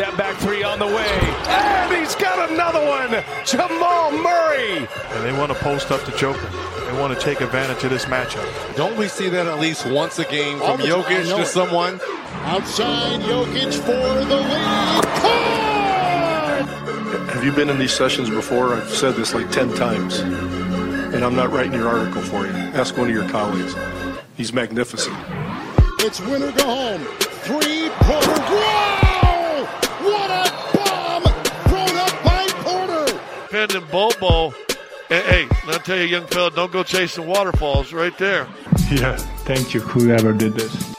Step back three on the way. And he's got another one. Jamal Murray. And they want to post up to Joker. They want to take advantage of this matchup. Don't we see that at least once a game from Jokic to someone? Outside Jokic for the lead. Have you been in these sessions before? I've said this like 10 times. And I'm not writing your article for you. Ask one of your colleagues. He's magnificent. It's winner go home. Three Porter. Wow! What a bomb thrown up by Porter. Pending Bobo. Hey, hey, I'll tell you, young fella, don't go chasing waterfalls right there. Yeah, thank you, whoever did this.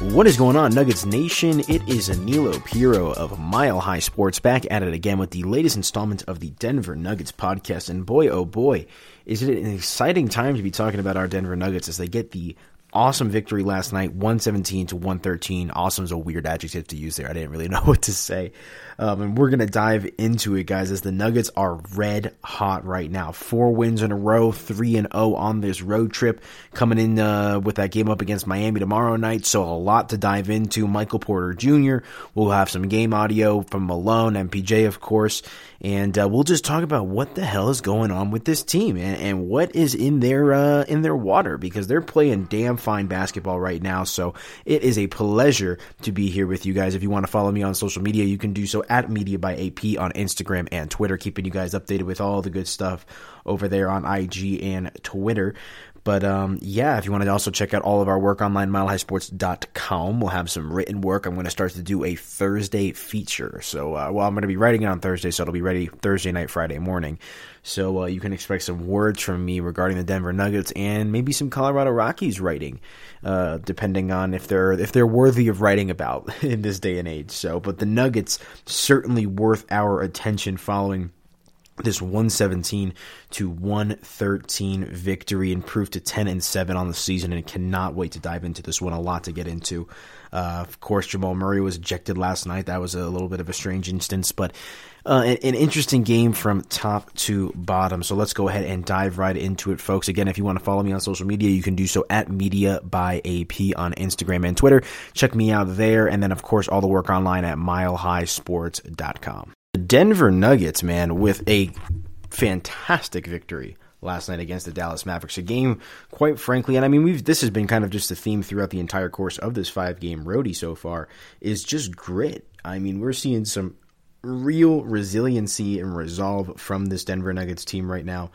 What is going on, Nuggets Nation? It is Aniello Piro of Mile High Sports back at it again with the latest installment of the Denver Nuggets podcast. And boy, oh boy, is it an exciting time to be talking about our Denver Nuggets as they get the awesome victory last night 117 to 113 awesome is a weird adjective to use there. I didn't really know what to say. Um, and we're gonna dive into it guys as the nuggets are red hot right now. Four wins in a row three and oh on this road trip. Coming in uh, with that game up against miami tomorrow night. So a lot to dive into. Michael porter jr we'll have some game audio from malone mpj of course. And uh, we'll just talk about what the hell is going on with this team and, and what is in their uh, in their water because they're playing damn fine basketball right now. So it is a pleasure to be here with you guys. If you want to follow me on social media, you can do so at Media by AP on Instagram and Twitter, keeping you guys updated with all the good stuff over there on IG and Twitter. But um, yeah, if you want to also check out all of our work online, milehighsports.com, we'll have some written work. I'm going to start to do a Thursday feature. So, uh, well, I'm going to be writing it on Thursday, so it'll be ready Thursday night, Friday morning. So uh, you can expect some words from me regarding the Denver Nuggets and maybe some Colorado Rockies writing, uh, depending on if they're if they're worthy of writing about in this day and age. So, but the Nuggets certainly worth our attention following this 117 to 113 victory improved to 10 and 7 on the season and cannot wait to dive into this one. A lot to get into. Uh, of course jamal murray was ejected last night. That was a little bit of a strange instance but uh, an, an, interesting game from top to bottom. So let's go ahead and dive right into it folks. Again if you want to follow me on social media you can do so at media by ap on instagram and twitter. Check me out there and then of course all the work online at milehighsports.com the Denver Nuggets, man, with a fantastic victory last night against the Dallas Mavericks. A game, quite frankly, and I mean, we've this has been kind of just the theme throughout the entire course of this five game roadie so far, is just grit. I mean, we're seeing some real resiliency and resolve from this Denver Nuggets team right now.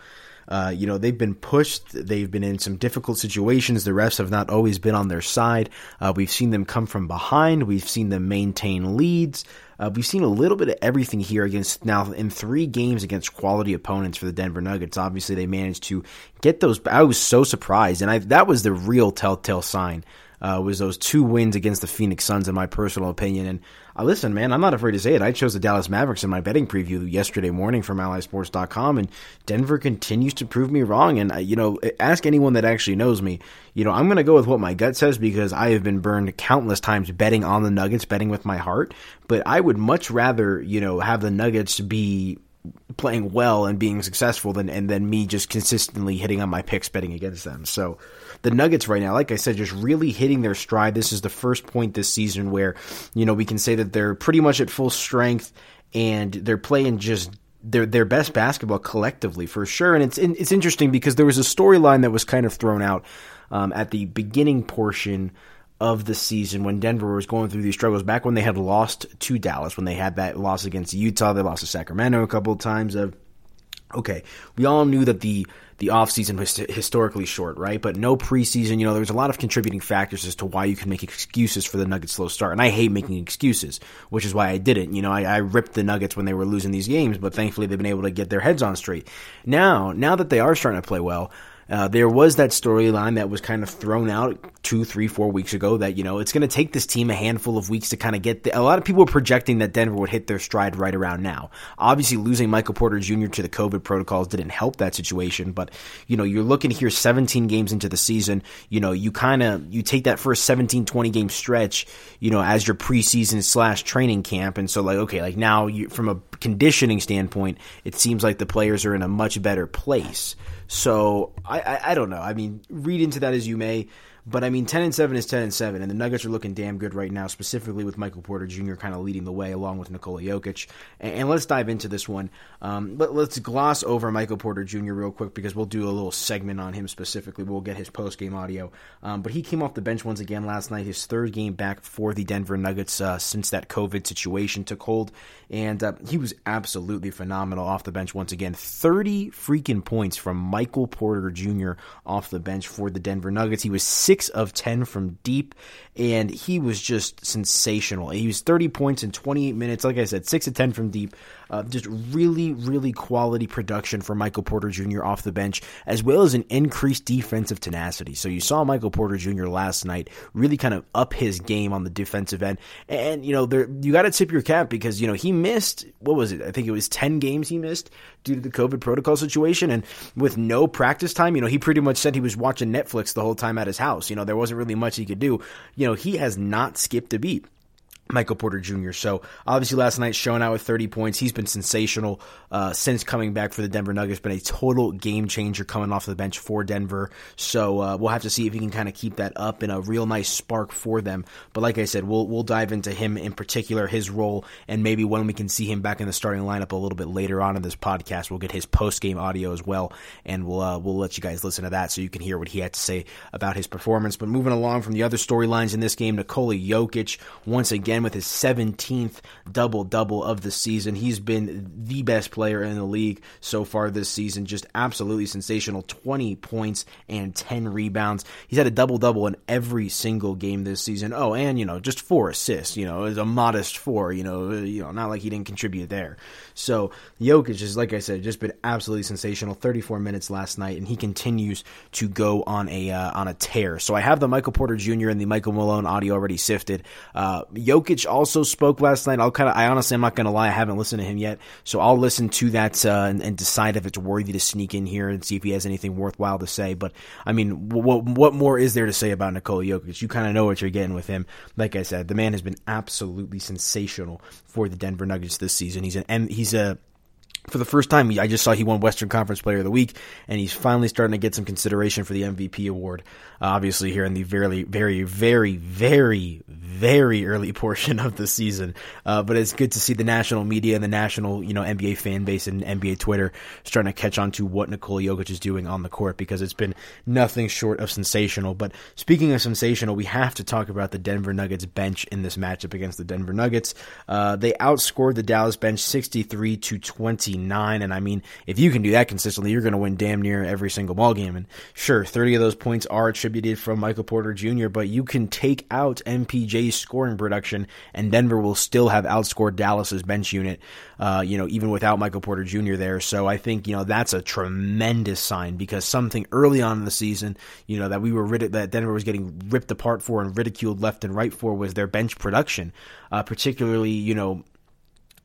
Uh, you know, they've been pushed. They've been in some difficult situations. The refs have not always been on their side. Uh, we've seen them come from behind. We've seen them maintain leads. Uh, we've seen a little bit of everything here against now in three games against quality opponents for the Denver Nuggets. Obviously, they managed to get those. I was so surprised, and I, that was the real telltale sign. Uh, was those two wins against the Phoenix Suns, in my personal opinion. And uh, listen, man, I'm not afraid to say it. I chose the Dallas Mavericks in my betting preview yesterday morning from AllySports.com, and Denver continues to prove me wrong. And, uh, you know, ask anyone that actually knows me. You know, I'm going to go with what my gut says because I have been burned countless times betting on the Nuggets, betting with my heart. But I would much rather, you know, have the Nuggets be playing well and being successful than and then me just consistently hitting on my picks betting against them. So the Nuggets right now, like I said, just really hitting their stride. This is the first point this season where, you know, we can say that they're pretty much at full strength and they're playing just their their best basketball collectively for sure. And it's it's interesting because there was a storyline that was kind of thrown out um, at the beginning portion of the season when Denver was going through these struggles back when they had lost to Dallas when they had that loss against Utah they lost to Sacramento a couple of times of okay we all knew that the the offseason was historically short, right? But no preseason, you know, there's a lot of contributing factors as to why you can make excuses for the Nuggets' slow start. And I hate making excuses, which is why I didn't. You know, I, I ripped the Nuggets when they were losing these games, but thankfully they've been able to get their heads on straight. Now, now that they are starting to play well, uh, there was that storyline that was kind of thrown out two, three, four weeks ago that, you know, it's going to take this team a handful of weeks to kind of get the, a lot of people were projecting that Denver would hit their stride right around now. Obviously, losing Michael Porter Jr. to the COVID protocols didn't help that situation, but, you know, you're looking here 17 games into the season, you know, you kind of, you take that first 17, 20 game stretch, you know, as your preseason slash training camp. And so like, okay, like now you, from a conditioning standpoint, it seems like the players are in a much better place. So I, I, I don't know. I mean, read into that as you may, But I mean, ten and seven is ten and seven, and the Nuggets are looking damn good right now, specifically with Michael Porter Jr. kind of leading the way along with Nikola Jokic. And, and let's dive into this one. Um, let, us gloss over Michael Porter Jr. real quick because we'll do a little segment on him specifically. We'll get his post game audio. Um, but he came off the bench once again last night, his third game back for the Denver Nuggets uh, since that COVID situation took hold, and uh, he was absolutely phenomenal off the bench once again. Thirty freaking points from Michael Porter Jr. off the bench for the Denver Nuggets. He was six of 10 from deep, and he was just sensational. He was 30 points in 28 minutes. Like I said, six of 10 from deep. Uh, just really, really quality production for Michael Porter Jr. off the bench, as well as an increased defensive tenacity. So you saw Michael Porter Jr. last night really kind of up his game on the defensive end, and you know there you got to tip your cap because you know he missed what was it? I think it was 10 games he missed due to the COVID protocol situation, and with no practice time, you know he pretty much said he was watching Netflix the whole time at his house. You know there wasn't really much he could do. You know he has not skipped a beat. Michael Porter Jr. So obviously last night showing out with 30 points. He's been sensational uh, since coming back for the Denver Nuggets. Been a total game changer coming off the bench for Denver. So uh, we'll have to see if he can kind of keep that up in a real nice spark for them. But like I said, we'll we'll dive into him in particular, his role, and maybe when we can see him back in the starting lineup a little bit later on in this podcast. We'll get his post game audio as well, and we'll uh, we'll let you guys listen to that so you can hear what he had to say about his performance. But moving along from the other storylines in this game, Nikola Jokic once again with his 17th double double of the season. He's been the best player in the league so far this season. Just absolutely sensational 20 points and 10 rebounds. He's had a double double in every single game this season. Oh, and, you know, just four assists, you know, is a modest four, you know, you know, not like he didn't contribute there. So Jokic is, like I said, just been absolutely sensational. 34 minutes last night, and he continues to go on a uh, on a tear. So I have the Michael Porter Jr. and the Michael Malone audio already sifted. Uh, Jokic Jokic also spoke last night. I'll kind of, I honestly, I'm not going to lie, I haven't listened to him yet, so I'll listen to that uh, and, and, decide if it's worthy to sneak in here and see if he has anything worthwhile to say. But I mean, what what more is there to say about Nikola Jokic? You kind of know what you're getting with him. Like I said, the man has been absolutely sensational for the Denver Nuggets this season. He's an he's a for the first time, I just saw he won Western Conference Player of the Week, and he's finally starting to get some consideration for the MVP award. Uh, obviously, here in the very, very, very, very, very early portion of the season. Uh, but it's good to see the national media and the national, you know, NBA fan base and NBA Twitter starting to catch on to what Nikola Jokic is doing on the court because it's been nothing short of sensational. But speaking of sensational, we have to talk about the Denver Nuggets bench in this matchup against the Denver Nuggets. Uh, they outscored the Dallas bench 63 to 20 nine. And I mean, if you can do that consistently, you're going to win damn near every single ball game. And sure, 30 of those points are attributed from Michael Porter Jr., but you can take out MPJ's scoring production, and Denver will still have outscored Dallas's bench unit, uh, you know, even without Michael Porter Jr. there. So I think, you know, that's a tremendous sign because something early on in the season, you know, that we were rid- that Denver was getting ripped apart for and ridiculed left and right for was their bench production, uh, particularly, you know,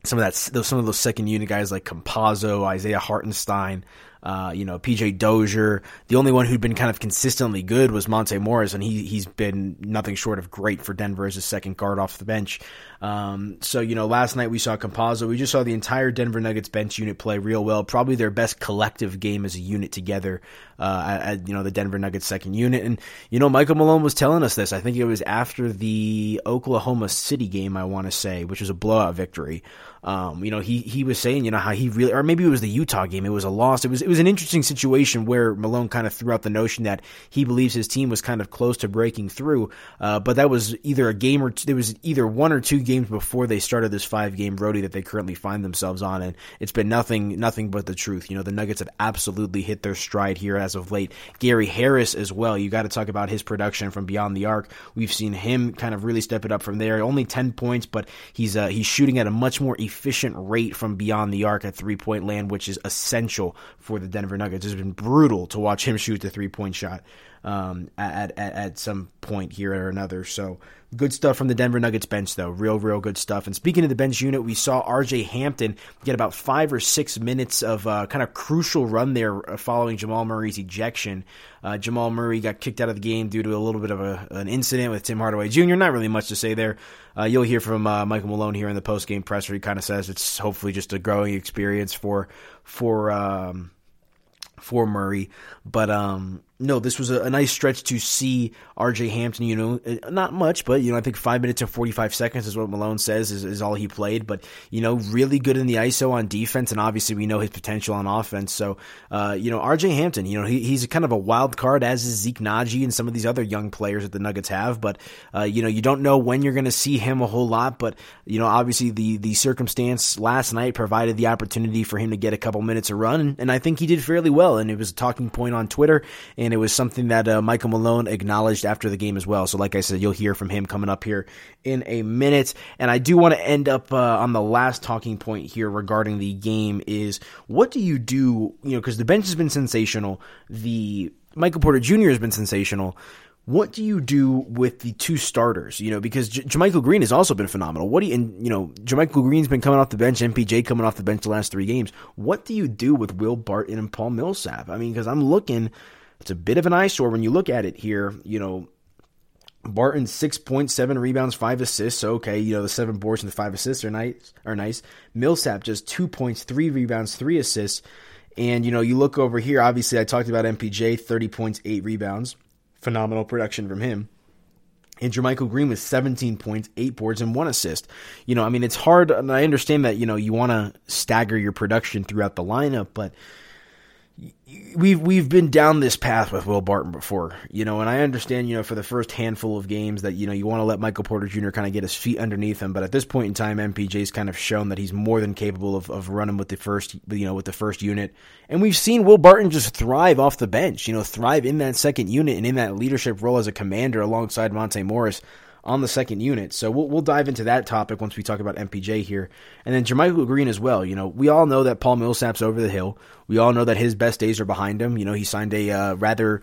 some of that some of those second unit guys like Campazzo, Isaiah Hartenstein, uh, you know, PJ Dozier. The only one who'd been kind of consistently good was Monte Morris, and he he's been nothing short of great for Denver as a second guard off the bench. Um, so you know, last night we saw Campazzo. We just saw the entire Denver Nuggets bench unit play real well. Probably their best collective game as a unit together. Uh, at, you know the Denver Nuggets second unit, and you know Michael Malone was telling us this. I think it was after the Oklahoma City game, I want to say, which was a blowout victory. Um, you know, he he was saying, you know, how he really, or maybe it was the Utah game. It was a loss. It was it was an interesting situation where Malone kind of threw out the notion that he believes his team was kind of close to breaking through. Uh, but that was either a game or there was either one or two games before they started this five game roadie that they currently find themselves on, and it's been nothing nothing but the truth. You know, the Nuggets have absolutely hit their stride here as of late. Gary Harris as well. You got to talk about his production from beyond the arc. We've seen him kind of really step it up from there. Only ten points, but he's uh, he's shooting at a much more efficient rate from beyond the arc at three point land, which is essential for the Denver Nuggets. It's been brutal to watch him shoot the three point shot um, at, at, at some point here or another. So good stuff from the Denver Nuggets bench, though. Real, real good stuff. And speaking of the bench unit, we saw R.J. Hampton get about five or six minutes of uh, kind of crucial run there uh, following Jamal Murray's ejection. Uh, Jamal Murray got kicked out of the game due to a little bit of a, an incident with Tim Hardaway Jr. Not really much to say there. Uh, you'll hear from uh, Michael Malone here in the post game presser. He kind of says it's hopefully just a growing experience for for um, for Murray, but um, no, this was a, a, nice stretch to see RJ Hampton, you know, uh, not much, but, you know, I think five minutes and 45 seconds is what Malone says is, is all he played, but, you know, really good in the ISO on defense, and obviously we know his potential on offense. So, uh, you know, RJ Hampton, you know, he, he's kind of a wild card, as is Zeke Nnaji and some of these other young players that the Nuggets have, but, uh, you know, you don't know when you're going to see him a whole lot, but, you know, obviously the, the circumstance last night provided the opportunity for him to get a couple minutes of run, and I think he did fairly well, and it was a talking point on Twitter, and it was something that uh, Michael Malone acknowledged after the game as well. So, like I said, you'll hear from him coming up here in a minute. And I do want to end up uh, on the last talking point here regarding the game is what do you do? You know, because the bench has been sensational. The Michael Porter Jr. has been sensational. What do you do with the two starters? You know, because J- JaMychal Green has also been phenomenal. What do you, and you know, JaMychal Green's been coming off the bench, MPJ coming off the bench the last three games. What do you do with Will Barton and Paul Millsap? I mean, because I'm looking it's a bit of an eyesore when you look at it here. You know, Barton six point seven rebounds, five assists. So Okay, you know the seven boards and the five assists are nice. Are nice. Millsap just two points, three rebounds, three assists. And you know, you look over here. Obviously, I talked about MPJ, thirty points, eight rebounds, phenomenal production from him. And JaMychal Green with 17 points, eight boards, and one assist. You know, I mean, it's hard, and I understand that, you know, you want to stagger your production throughout the lineup, but we've we've been down this path with Will Barton before, you know, and I understand, you know, for the first handful of games that you know you want to let Michael Porter Jr. kind of get his feet underneath him, but at this point in time, MPJ's kind of shown that he's more than capable of, of running with the first, you know, with the first unit, and we've seen Will Barton just thrive off the bench, you know, thrive in that second unit and in that leadership role as a commander alongside Monte Morris on the second unit. So we'll, we'll dive into that topic once we talk about MPJ here. And then JaMychal Green as well. You know, we all know that Paul Millsap's over the hill. We all know that his best days are behind him. You know, he signed a uh, rather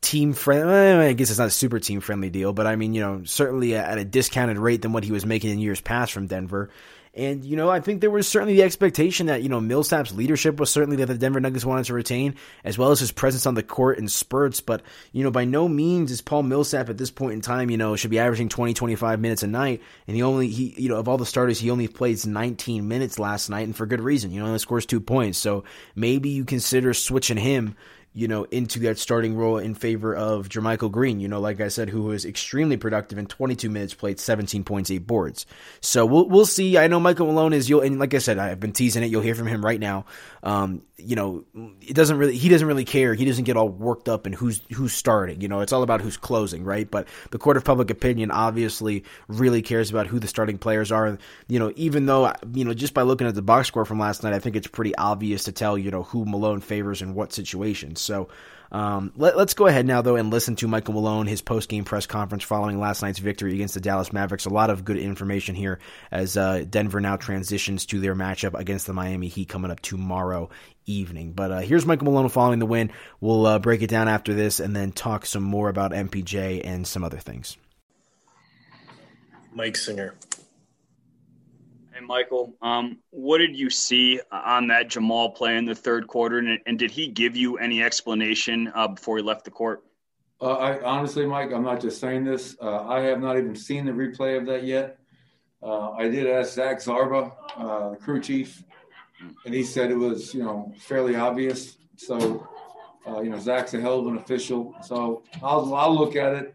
team friendly. I guess it's not a super team friendly deal, but I mean, you know, certainly at a discounted rate than what he was making in years past from Denver. And, you know, I think there was certainly the expectation that, you know, Millsap's leadership was certainly that the Denver Nuggets wanted to retain, as well as his presence on the court in spurts. But, you know, by no means is Paul Millsap at this point in time, you know, should be averaging 20, 25 minutes a night. And he only, he, you know, of all the starters, he only plays 19 minutes last night, and for good reason. You know, only scores two points. So maybe you consider switching him you know, into that starting role in favor of JaMychal Green, you know, like I said, who was extremely productive in 22 minutes, played 17 points, eight boards. So we'll we'll see. I know Michael Malone is you'll and like I said, I've been teasing it. You'll hear from him right now. Um, you know, it doesn't really he doesn't really care. He doesn't get all worked up in who's who's starting. You know, it's all about who's closing, right? But the court of public opinion obviously really cares about who the starting players are. You know, even though you know just by looking at the box score from last night, I think it's pretty obvious to tell you know who Malone favors in what situations. So um, let, us go ahead now, though, and listen to Michael Malone, his post game press conference following last night's victory against the Dallas Mavericks. A lot of good information here as uh, Denver now transitions to their matchup against the Miami Heat coming up tomorrow evening. But uh, here's Michael Malone following the win. We'll uh, break it down after this and then talk some more about MPJ and some other things. Mike Singer. Michael, um, what did you see on that Jamal play in the third quarter, and, and did he give you any explanation uh, before he left the court? Uh, I honestly, Mike, I'm not just saying this. Uh, I have not even seen the replay of that yet. Uh, I did ask Zach Zarba, uh, the crew chief, and he said it was, you know, fairly obvious. So, uh, you know, Zach's a hell of an official. So I'll, I'll look at it.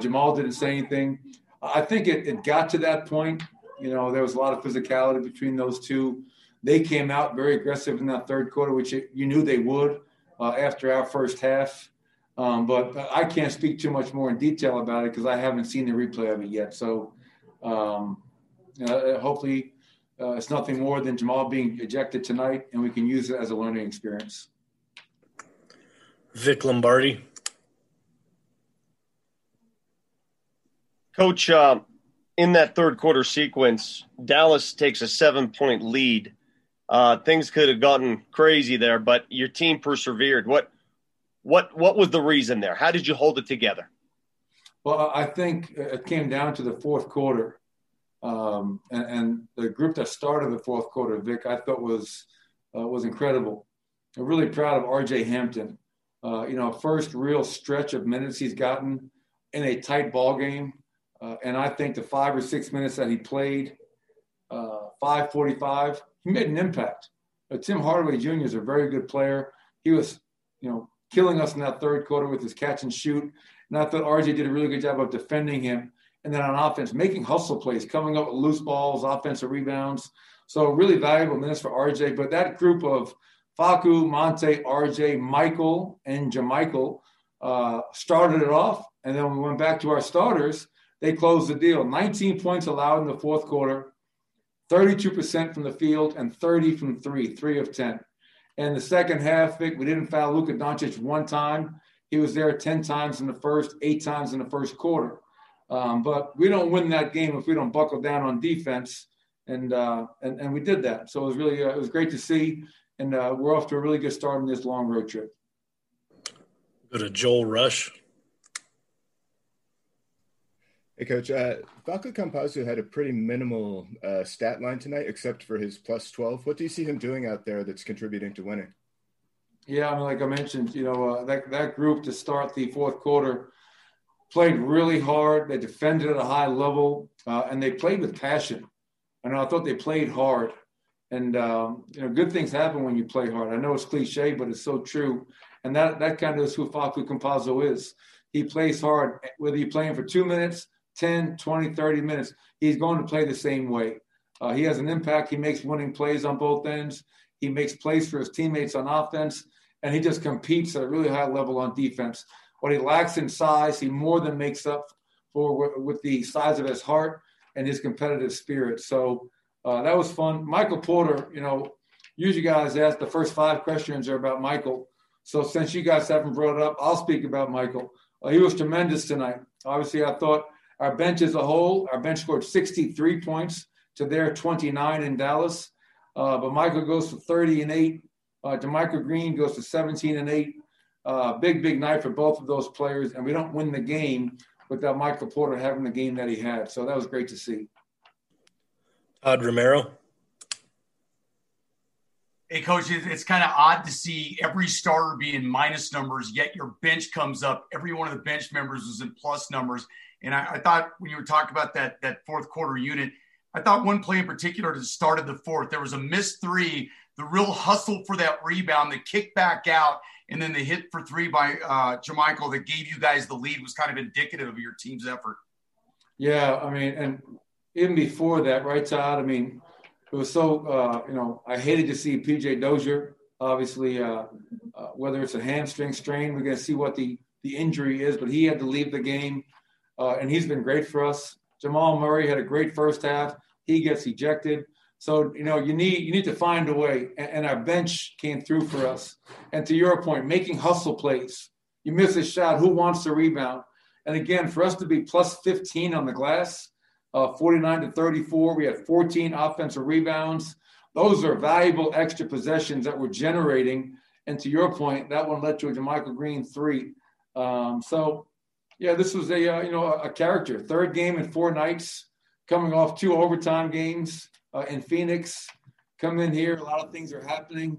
Jamal didn't say anything. I think it, it got to that point you know, there was a lot of physicality between those two. They came out very aggressive in that third quarter, which you knew they would uh, after our first half. Um, but I can't speak too much more in detail about it because I haven't seen the replay of it yet. So um, uh, hopefully uh, it's nothing more than Jamal being ejected tonight, and we can use it as a learning experience. Vic Lombardi. Coach, uh, in that third quarter sequence, Dallas takes a seven point lead. Uh, things could have gotten crazy there, but your team persevered. What what what was the reason there? How did you hold it together? Well, I think it came down to the fourth quarter, um, and, and, the group that started the fourth quarter, Vic, I thought was uh, was incredible. I'm really proud of R.J. Hampton. Uh, you know, first real stretch of minutes he's gotten in a tight ball game uh, and I think the five or six minutes that he played, uh, 545, he made an impact. But Tim Hardaway Jr. is a very good player. He was, you know, killing us in that third quarter with his catch and shoot. And I thought RJ did a really good job of defending him. And then on offense, making hustle plays, coming up with loose balls, offensive rebounds. So really valuable minutes for RJ. But that group of Facu, Monte, RJ, Michael, and JaMychal uh, started it off. And then we went back to our starters. They closed the deal. 19 points allowed in the fourth quarter, 32% from the field, and 30 from three, three of 10. And the second half, Vic, we didn't foul Luka Doncic one time. He was there 10 times in the first, eight times in the first quarter. Um, but we don't win that game if we don't buckle down on defense. And, uh, and, and we did that. So it was really, uh, it was great to see. And uh, we're off to a really good start in this long road trip. Go to Joel Rush. Hey, Coach. Uh, Campazzo had a pretty minimal uh, stat line tonight, except for his plus 12. What do you see him doing out there that's contributing to winning? Yeah, I mean, like I mentioned, you know, uh, that, that group to start the fourth quarter played really hard. They defended at a high level, uh, and they played with passion. And I thought they played hard. And, um, you know, good things happen when you play hard. I know it's cliche, but it's so true. And that, that kind of is who Facu Campazzo is. He plays hard, whether you're playing for two minutes – 10, 20, 30 minutes, he's going to play the same way. Uh, he has an impact. He makes winning plays on both ends. He makes plays for his teammates on offense, and he just competes at a really high level on defense. What he lacks in size, he more than makes up for with the size of his heart and his competitive spirit. So uh, that was fun. Michael Porter, you know, usually guys ask the first five questions are about Michael. So since you guys haven't brought it up, I'll speak about Michael. Uh, he was tremendous tonight. Obviously, I thought our bench as a whole, our bench scored 63 points to their 29 in Dallas. Uh, but Michael goes to 30 and 8. Uh, JaMychal Green goes to 17 and 8. Uh, big, big night for both of those players. And we don't win the game without Michael Porter having the game that he had. So that was great to see. Todd Romero. Hey, coach, it's kind of odd to see every starter be in minus numbers, yet your bench comes up. Every one of the bench members was in plus numbers. And I, I, thought when you were talking about that that fourth quarter unit, I thought one play in particular that started the fourth. There was a missed three, the real hustle for that rebound, the kick back out, and then the hit for three by uh, JaMychal that gave you guys the lead was kind of indicative of your team's effort. Yeah, I mean, and even before that, right, Todd? I mean, it was so uh, you know I hated to see PJ Dozier. Obviously, uh, uh, whether it's a hamstring strain, we're going to see what the the injury is, but he had to leave the game uh, and he's been great for us. Jamal Murray had a great first half. He gets ejected. So you know you need you need to find a way, and, and, our bench came through for us. And to your point, making hustle plays. You miss a shot, who wants to rebound? And again, for us to be plus 15 on the glass, uh, 49 to 34, we had 14 offensive rebounds. Those are valuable extra possessions that we're generating. And to your point, that one led to a JaMychal Green three. Um, so yeah, this was a uh, you know a character. Third game in four nights, coming off two overtime games uh, in Phoenix. Come in here, a lot of things are happening,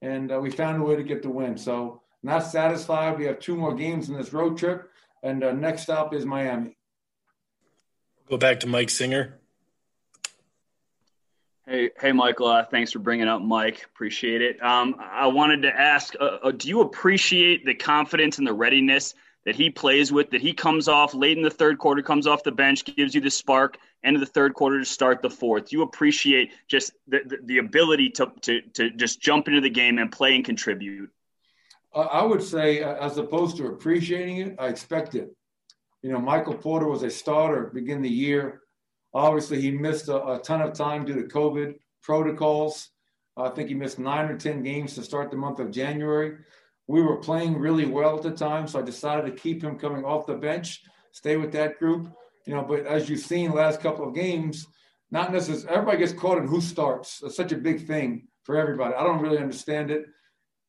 and uh, we found a way to get the win. So not satisfied. We have two more games in this road trip, and uh, next stop is Miami. Go back to Mike Singer. Hey, hey, Michael. Uh, thanks for bringing up Mike. Appreciate it. Um, I wanted to ask: uh, uh, Do you appreciate the confidence and the readiness that he plays with, that he comes off late in the third quarter, comes off the bench, gives you the spark, end of the third quarter to start the fourth. You appreciate just the, the, the ability to, to, to just jump into the game and play and contribute. I would say, uh, as opposed to appreciating it, I expect it. You know, Michael Porter was a starter begin the year. Obviously, he missed a, a ton of time due to COVID protocols. I think he missed nine or 10 games to start the month of January. We were playing really well at the time, so I decided to keep him coming off the bench, stay with that group. You know, but as you've seen last couple of games, not necessarily everybody gets caught in who starts. Such a big thing for everybody. I don't really understand it.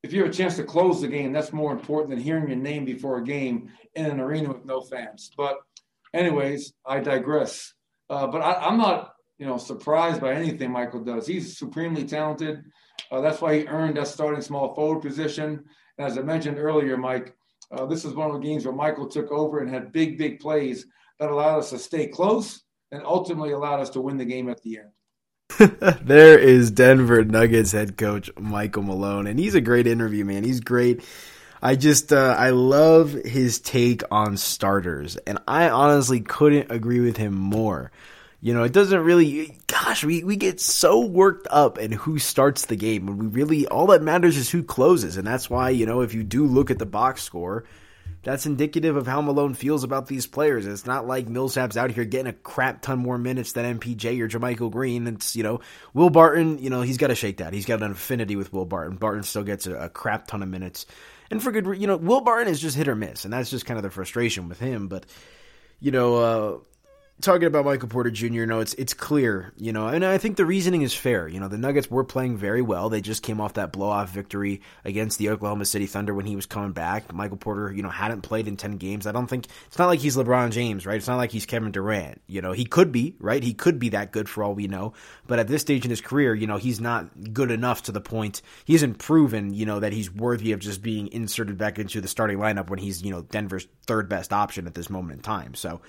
If you have a chance to close the game, that's more important than hearing your name before a game in an arena with no fans. But, anyways, I digress. Uh, but I, am not, you know, surprised by anything Michael does. He's supremely talented. Uh, that's why he earned that starting small forward position. As I mentioned earlier, Mike, uh, this is one of the games where Michael took over and had big, big plays that allowed us to stay close and ultimately allowed us to win the game at the end. there is Denver Nuggets head coach Michael Malone, and he's a great interview, man. He's great. I just uh, I love his take on starters, and I honestly couldn't agree with him more. You know, it doesn't really. Gosh, we, we get so worked up in who starts the game when we really all that matters is who closes, and that's why you know if you do look at the box score, that's indicative of how Malone feels about these players. It's not like Millsap's out here getting a crap ton more minutes than MPJ or JaMychal Green. It's, you know, Will Barton, you know, he's got to shake that. He's got an affinity with Will Barton. Barton still gets a, a crap ton of minutes. And for good, you know, Will Barton is just hit or miss, and that's just kind of the frustration with him. But, you know, uh, talking about Michael Porter Jr., no, it's it's clear, you know, and I think the reasoning is fair. You know, the Nuggets were playing very well. They just came off that blowout victory against the Oklahoma City Thunder when he was coming back. Michael Porter, you know, hadn't played in ten games. I don't think it's not like he's LeBron James, right? It's not like he's Kevin Durant. You know, he could be, right? He could be that good for all we know. But at this stage in his career, you know, he's not good enough to the point he hasn't proven, you know, that he's worthy of just being inserted back into the starting lineup when he's, you know, Denver's third best option at this moment in time. So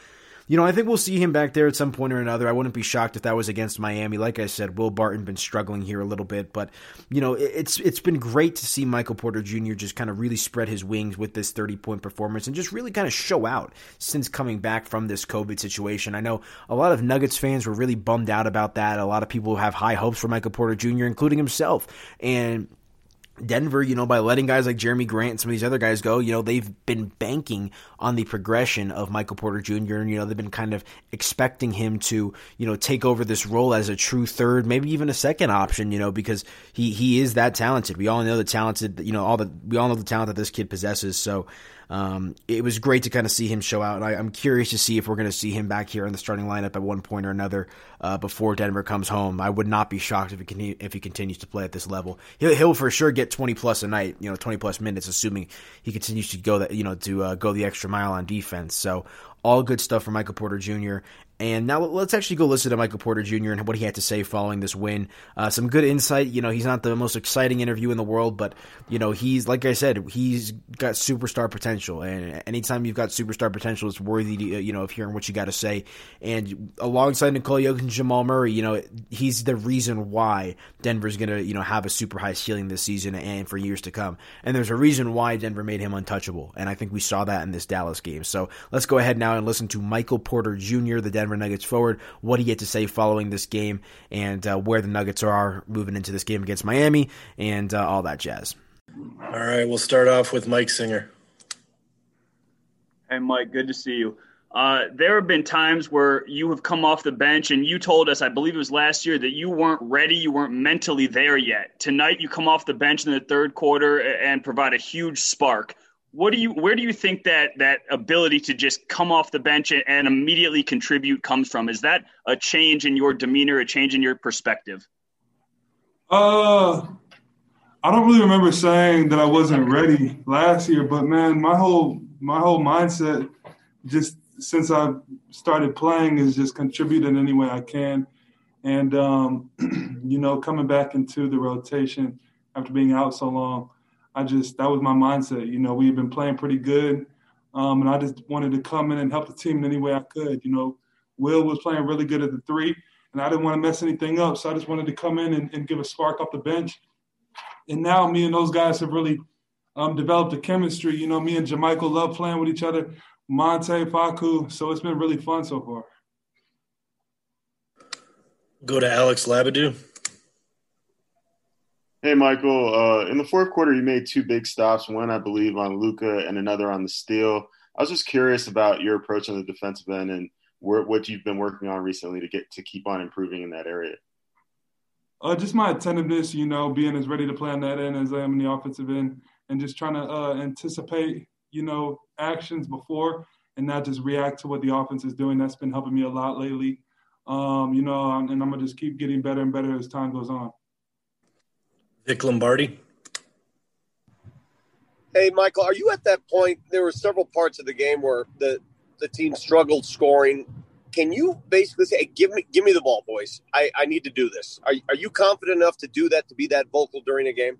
you know, I think we'll see him back there at some point or another. I wouldn't be shocked if that was against Miami. Like I said, Will Barton been struggling here a little bit, but you know, it's it's been great to see Michael Porter Jr. just kind of really spread his wings with this 30 point performance and just really kind of show out since coming back from this COVID situation. I know a lot of Nuggets fans were really bummed out about that. A lot of people have high hopes for Michael Porter Jr., including himself, and Denver, you know, by letting guys like Jerami Grant and some of these other guys go, you know, they've been banking on the progression of Michael Porter Jr. And, you know, they've been kind of expecting him to, you know, take over this role as a true third, maybe even a second option, you know, because he, he is that talented. We all know the talented, you know, all the, we all know the talent that this kid possesses. So, um, it was great to kind of see him show out. and I, am curious to see if we're going to see him back here in the starting lineup at one point or another uh, before Denver comes home. I would not be shocked if he can, if he continues to play at this level. He'll, he'll, for sure get 20 plus a night, you know, 20 plus minutes, assuming he continues to go that you know to uh, go the extra mile on defense. So all good stuff for Michael Porter Jr. And now let's actually go listen to Michael Porter Jr. and what he had to say following this win. Uh, some good insight. You know, he's not the most exciting interview in the world, but you know, he's like I said, he's got superstar potential. And anytime you've got superstar potential, it's worthy, to, you know, of hearing what you got to say. And alongside Nikola Jokic and Jamal Murray, you know, he's the reason why Denver's gonna, you know, have a super high ceiling this season and for years to come. And there's a reason why Denver made him untouchable. And I think we saw that in this Dallas game. So let's go ahead now and listen to Michael Porter Jr., the Denver Nuggets forward, what he had to say following this game, and uh, where the Nuggets are moving into this game against Miami, and uh, all that jazz. All right, we'll start off with Mike Singer. Hey, Mike, good to see you. Uh, there have been times where you have come off the bench and you told us, I believe it was last year, that you weren't ready, you weren't mentally there yet. Tonight, you come off the bench in the third quarter and provide a huge spark what do you where do you think that that ability to just come off the bench and, immediately contribute comes from? Is that a change in your demeanor a change in your perspective? Uh i don't really remember saying that i wasn't ready last year but man my whole my whole mindset just since i started playing is just contributing any way i can. And um you know coming back into the rotation after being out so long I just that was my mindset. You know, we had been playing pretty good, um, and I just wanted to come in and help the team in any way I could. You know, Will was playing really good at the three, and I didn't want to mess anything up, so I just wanted to come in and, and give a spark off the bench. And now me and those guys have really um, developed a chemistry. You know, me and JaMychal love playing with each other. Monte, Facu, so it's been really fun so far. Go to Alex Labadou. Hey, Michael. Uh, in the fourth quarter, you made two big stops. One, I believe, on Luka, and another on the steal. I was just curious about your approach on the defensive end and what you've been working on recently to get to keep on improving in that area. Uh, just my attentiveness, you know, being as ready to play on that end as I am in the offensive end, and just trying to uh, anticipate, you know, actions before and not just react to what the offense is doing. That's been helping me a lot lately. Um, you know, and I'm gonna just keep getting better and better as time goes on. Vic Lombardi. Hey, Michael, are you at that point? There were several parts of the game where the the team struggled scoring. Can you basically say, hey, "Give me, give me the ball, boys. I, I need to do this." Are, are you confident enough to do that to be that vocal during a game?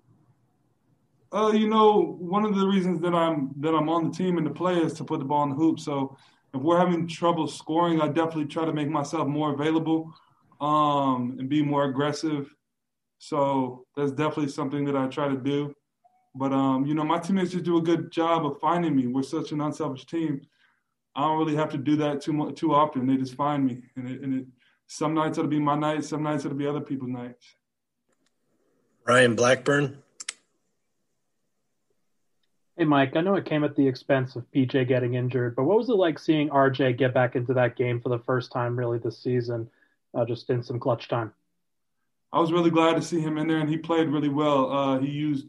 Uh, you know, one of the reasons that I'm that I'm on the team and to play is to put the ball in the hoop. So if we're having trouble scoring, I definitely try to make myself more available um, and be more aggressive so that's definitely something that I try to do. But um, you know, my teammates just do a good job of finding me. We're such an unselfish team. I don't really have to do that too much, too often. They just find me, and it, and it, some nights it'll be my night, some nights it'll be other people's nights. Ryan Blackburn. Hey, Mike, I know it came at the expense of PJ getting injured, but what was it like seeing RJ get back into that game for the first time really this season, uh, just in some clutch time? I was really glad to see him in there, and he played really well. Uh, he used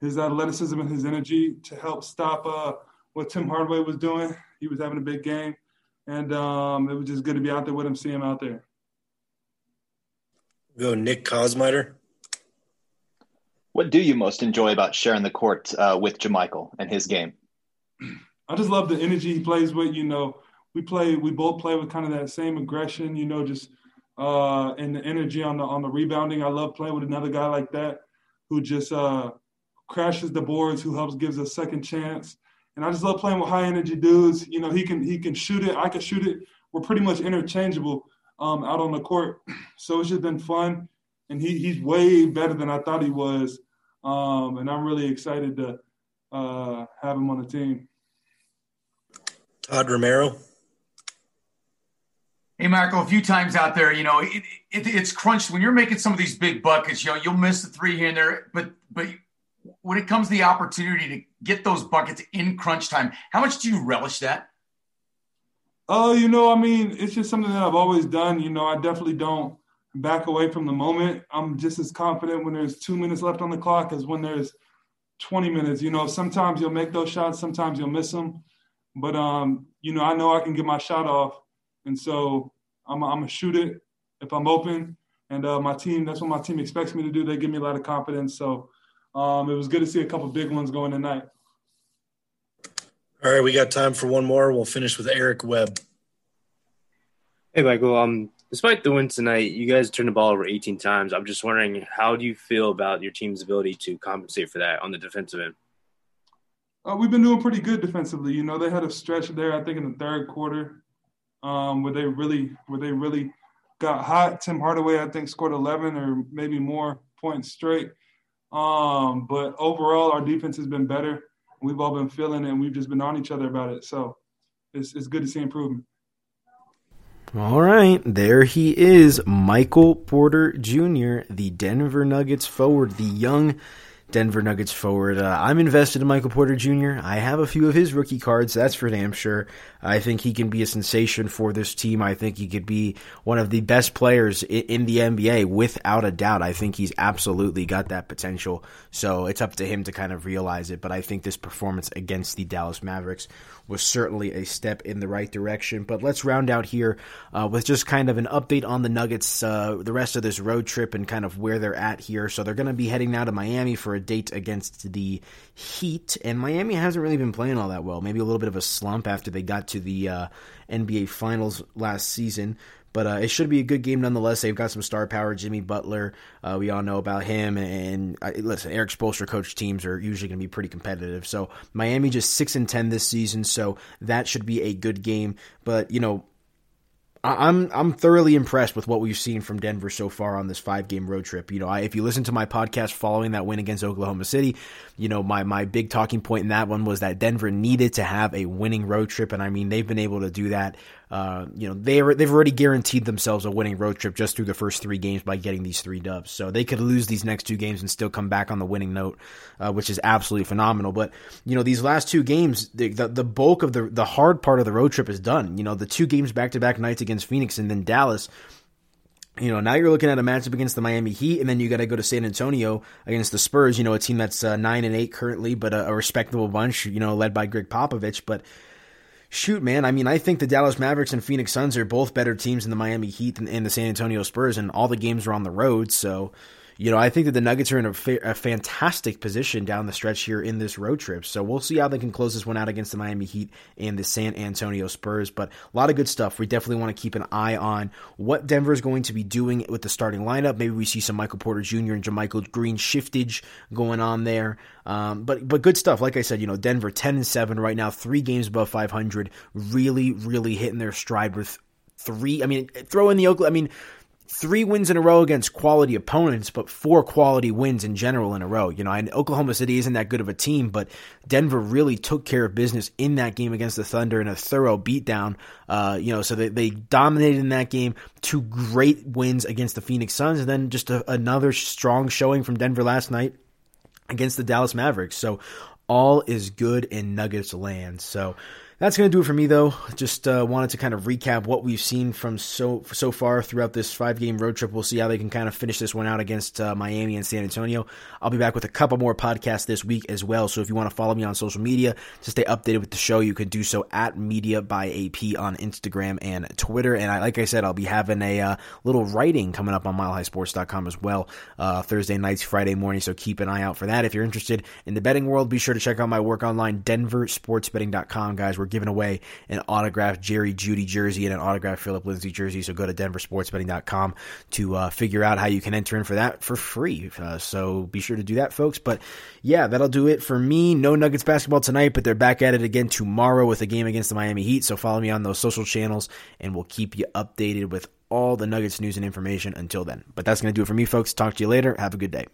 his athleticism and his energy to help stop uh, what Tim Hardaway was doing. He was having a big game, and um, it was just good to be out there with him, see him out there. Go Nick Kosmider. What do you most enjoy about sharing the court uh, with JaMychal and his game? I just love the energy he plays with. You know, we play, we both play with kind of that same aggression. You know, just uh, and the energy on the on the rebounding. I love playing with another guy like that who just uh, crashes the boards, who helps gives a second chance. And I just love playing with high energy dudes. You know, he can he can shoot it, I can shoot it. We're pretty much interchangeable um, out on the court. So it's just been fun. And he he's way better than I thought he was. Um, and I'm really excited to uh, have him on the team. Todd Romero. Hey, Marco, a few times out there, you know, it, it, it's crunched when you're making some of these big buckets. You know, you'll miss the three here and there, but but when it comes to the opportunity to get those buckets in crunch time, how much do you relish that? Oh, you know, I mean, it's just something that I've always done. You know, I definitely don't back away from the moment. I'm just as confident when there's two minutes left on the clock as when there's 20 minutes. You know, sometimes you'll make those shots, sometimes you'll miss them, but um, you know, I know I can get my shot off and so I'm, I'm gonna shoot it if I'm open. And uh, my team, that's what my team expects me to do. They give me a lot of confidence. So um, it was good to see a couple big ones going tonight. All right, we got time for one more. We'll finish with Eric Webb. Hey, Michael. Um, despite the win tonight, you guys turned the ball over 18 times. I'm just wondering, how do you feel about your team's ability to compensate for that on the defensive end? Uh, we've been doing pretty good defensively. You know, they had a stretch there, I think, in the third quarter um, where they really where they really got hot. Tim Hardaway, I think, scored 11 or maybe more points straight. Um, but overall, our defense has been better. We've all been feeling it, and we've just been on each other about it. So it's, it's good to see improvement. All right, there he is, Michael Porter Jr., the Denver Nuggets forward, the young Denver Nuggets forward. Uh, I'm invested in Michael Porter Jr. I have a few of his rookie cards, that's for damn sure. I think he can be a sensation for this team. I think he could be one of the best players in the NBA without a doubt. I think he's absolutely got that potential. So it's up to him to kind of realize it. But I think this performance against the Dallas Mavericks was certainly a step in the right direction. But let's round out here uh, with just kind of an update on the Nuggets, uh, the rest of this road trip, and kind of where they're at here. So they're going to be heading now to Miami for a date against the Heat, and Miami hasn't really been playing all that well. Maybe a little bit of a slump after they got to the uh, NBA Finals last season. But uh, it should be a good game nonetheless. They've got some star power. Jimmy Butler, uh, we all know about him. And uh, listen, Erik Spoelstra coach teams are usually going to be pretty competitive. So Miami just six and ten this season, so that should be a good game. But you know, I'm I'm thoroughly impressed with what we've seen from Denver so far on this five game road trip. You know, I, if you listen to my podcast following that win against Oklahoma City, you know my my big talking point in that one was that Denver needed to have a winning road trip, and I mean they've been able to do that uh, you know, they they've already guaranteed themselves a winning road trip just through the first three games by getting these three dubs. So they could lose these next two games and still come back on the winning note, uh, which is absolutely phenomenal. But you know, these last two games, the, the, the bulk of the the hard part of the road trip is done. You know, the two games back to back nights against Phoenix and then Dallas. You know, now you're looking at a matchup against the Miami Heat, and then you got to go to San Antonio against the Spurs. You know, a team that's uh, nine and eight currently, but a, a respectable bunch. You know, led by Gregg Popovich, but shoot, man, I mean, I think the Dallas Mavericks and Phoenix Suns are both better teams than the Miami Heat and, and the San Antonio Spurs, and all the games are on the road. So, you know, I think that the Nuggets are in a, fa- a, fantastic position down the stretch here in this road trip. So we'll see how they can close this one out against the Miami Heat and the San Antonio Spurs. But a lot of good stuff. We definitely want to keep an eye on what Denver is going to be doing with the starting lineup. Maybe we see some Michael Porter Jr. and JaMychal Green shiftage going on there. Um, but but good stuff. Like I said, you know, Denver ten and seven right now, three games above five hundred. Really, really hitting their stride with three. I mean, throw in the Oakland. I mean three wins in a row against quality opponents, but four quality wins in general in a row. You know, and Oklahoma City isn't that good of a team, but Denver really took care of business in that game against the Thunder in a thorough beatdown. Uh, you know, so they, they dominated in that game. Two great wins against the Phoenix Suns, and then just a, another strong showing from Denver last night against the Dallas Mavericks. So all is good in Nuggets land. So that's going to do it for me, though. Just uh, wanted to kind of recap what we've seen from so so far throughout this five game road trip. We'll see how they can kind of finish this one out against uh, Miami and San Antonio. I'll be back with a couple more podcasts this week as well. So if you want to follow me on social media to stay updated with the show, you can do so at Media by AP on Instagram and Twitter. And I, like I said, I'll be having a uh, little writing coming up on MileHighSports.com as well uh, Thursday nights, Friday morning. So keep an eye out for that. If you're interested in the betting world, be sure to check out my work online, DenverSportsBetting.com, guys. We're giving away an autographed Jerry Jeudy jersey and an autographed Philip Lindsay jersey. So go to denversportsbetting.com to uh, figure out how you can enter in for that for free. Uh, so be sure to do that, folks. But yeah, that'll do it for me. No Nuggets basketball tonight, but they're back at it again tomorrow with a game against the Miami Heat. So follow me on those social channels and we'll keep you updated with all the Nuggets news and information until then. But that's going to do it for me, folks. Talk to you later. Have a good day.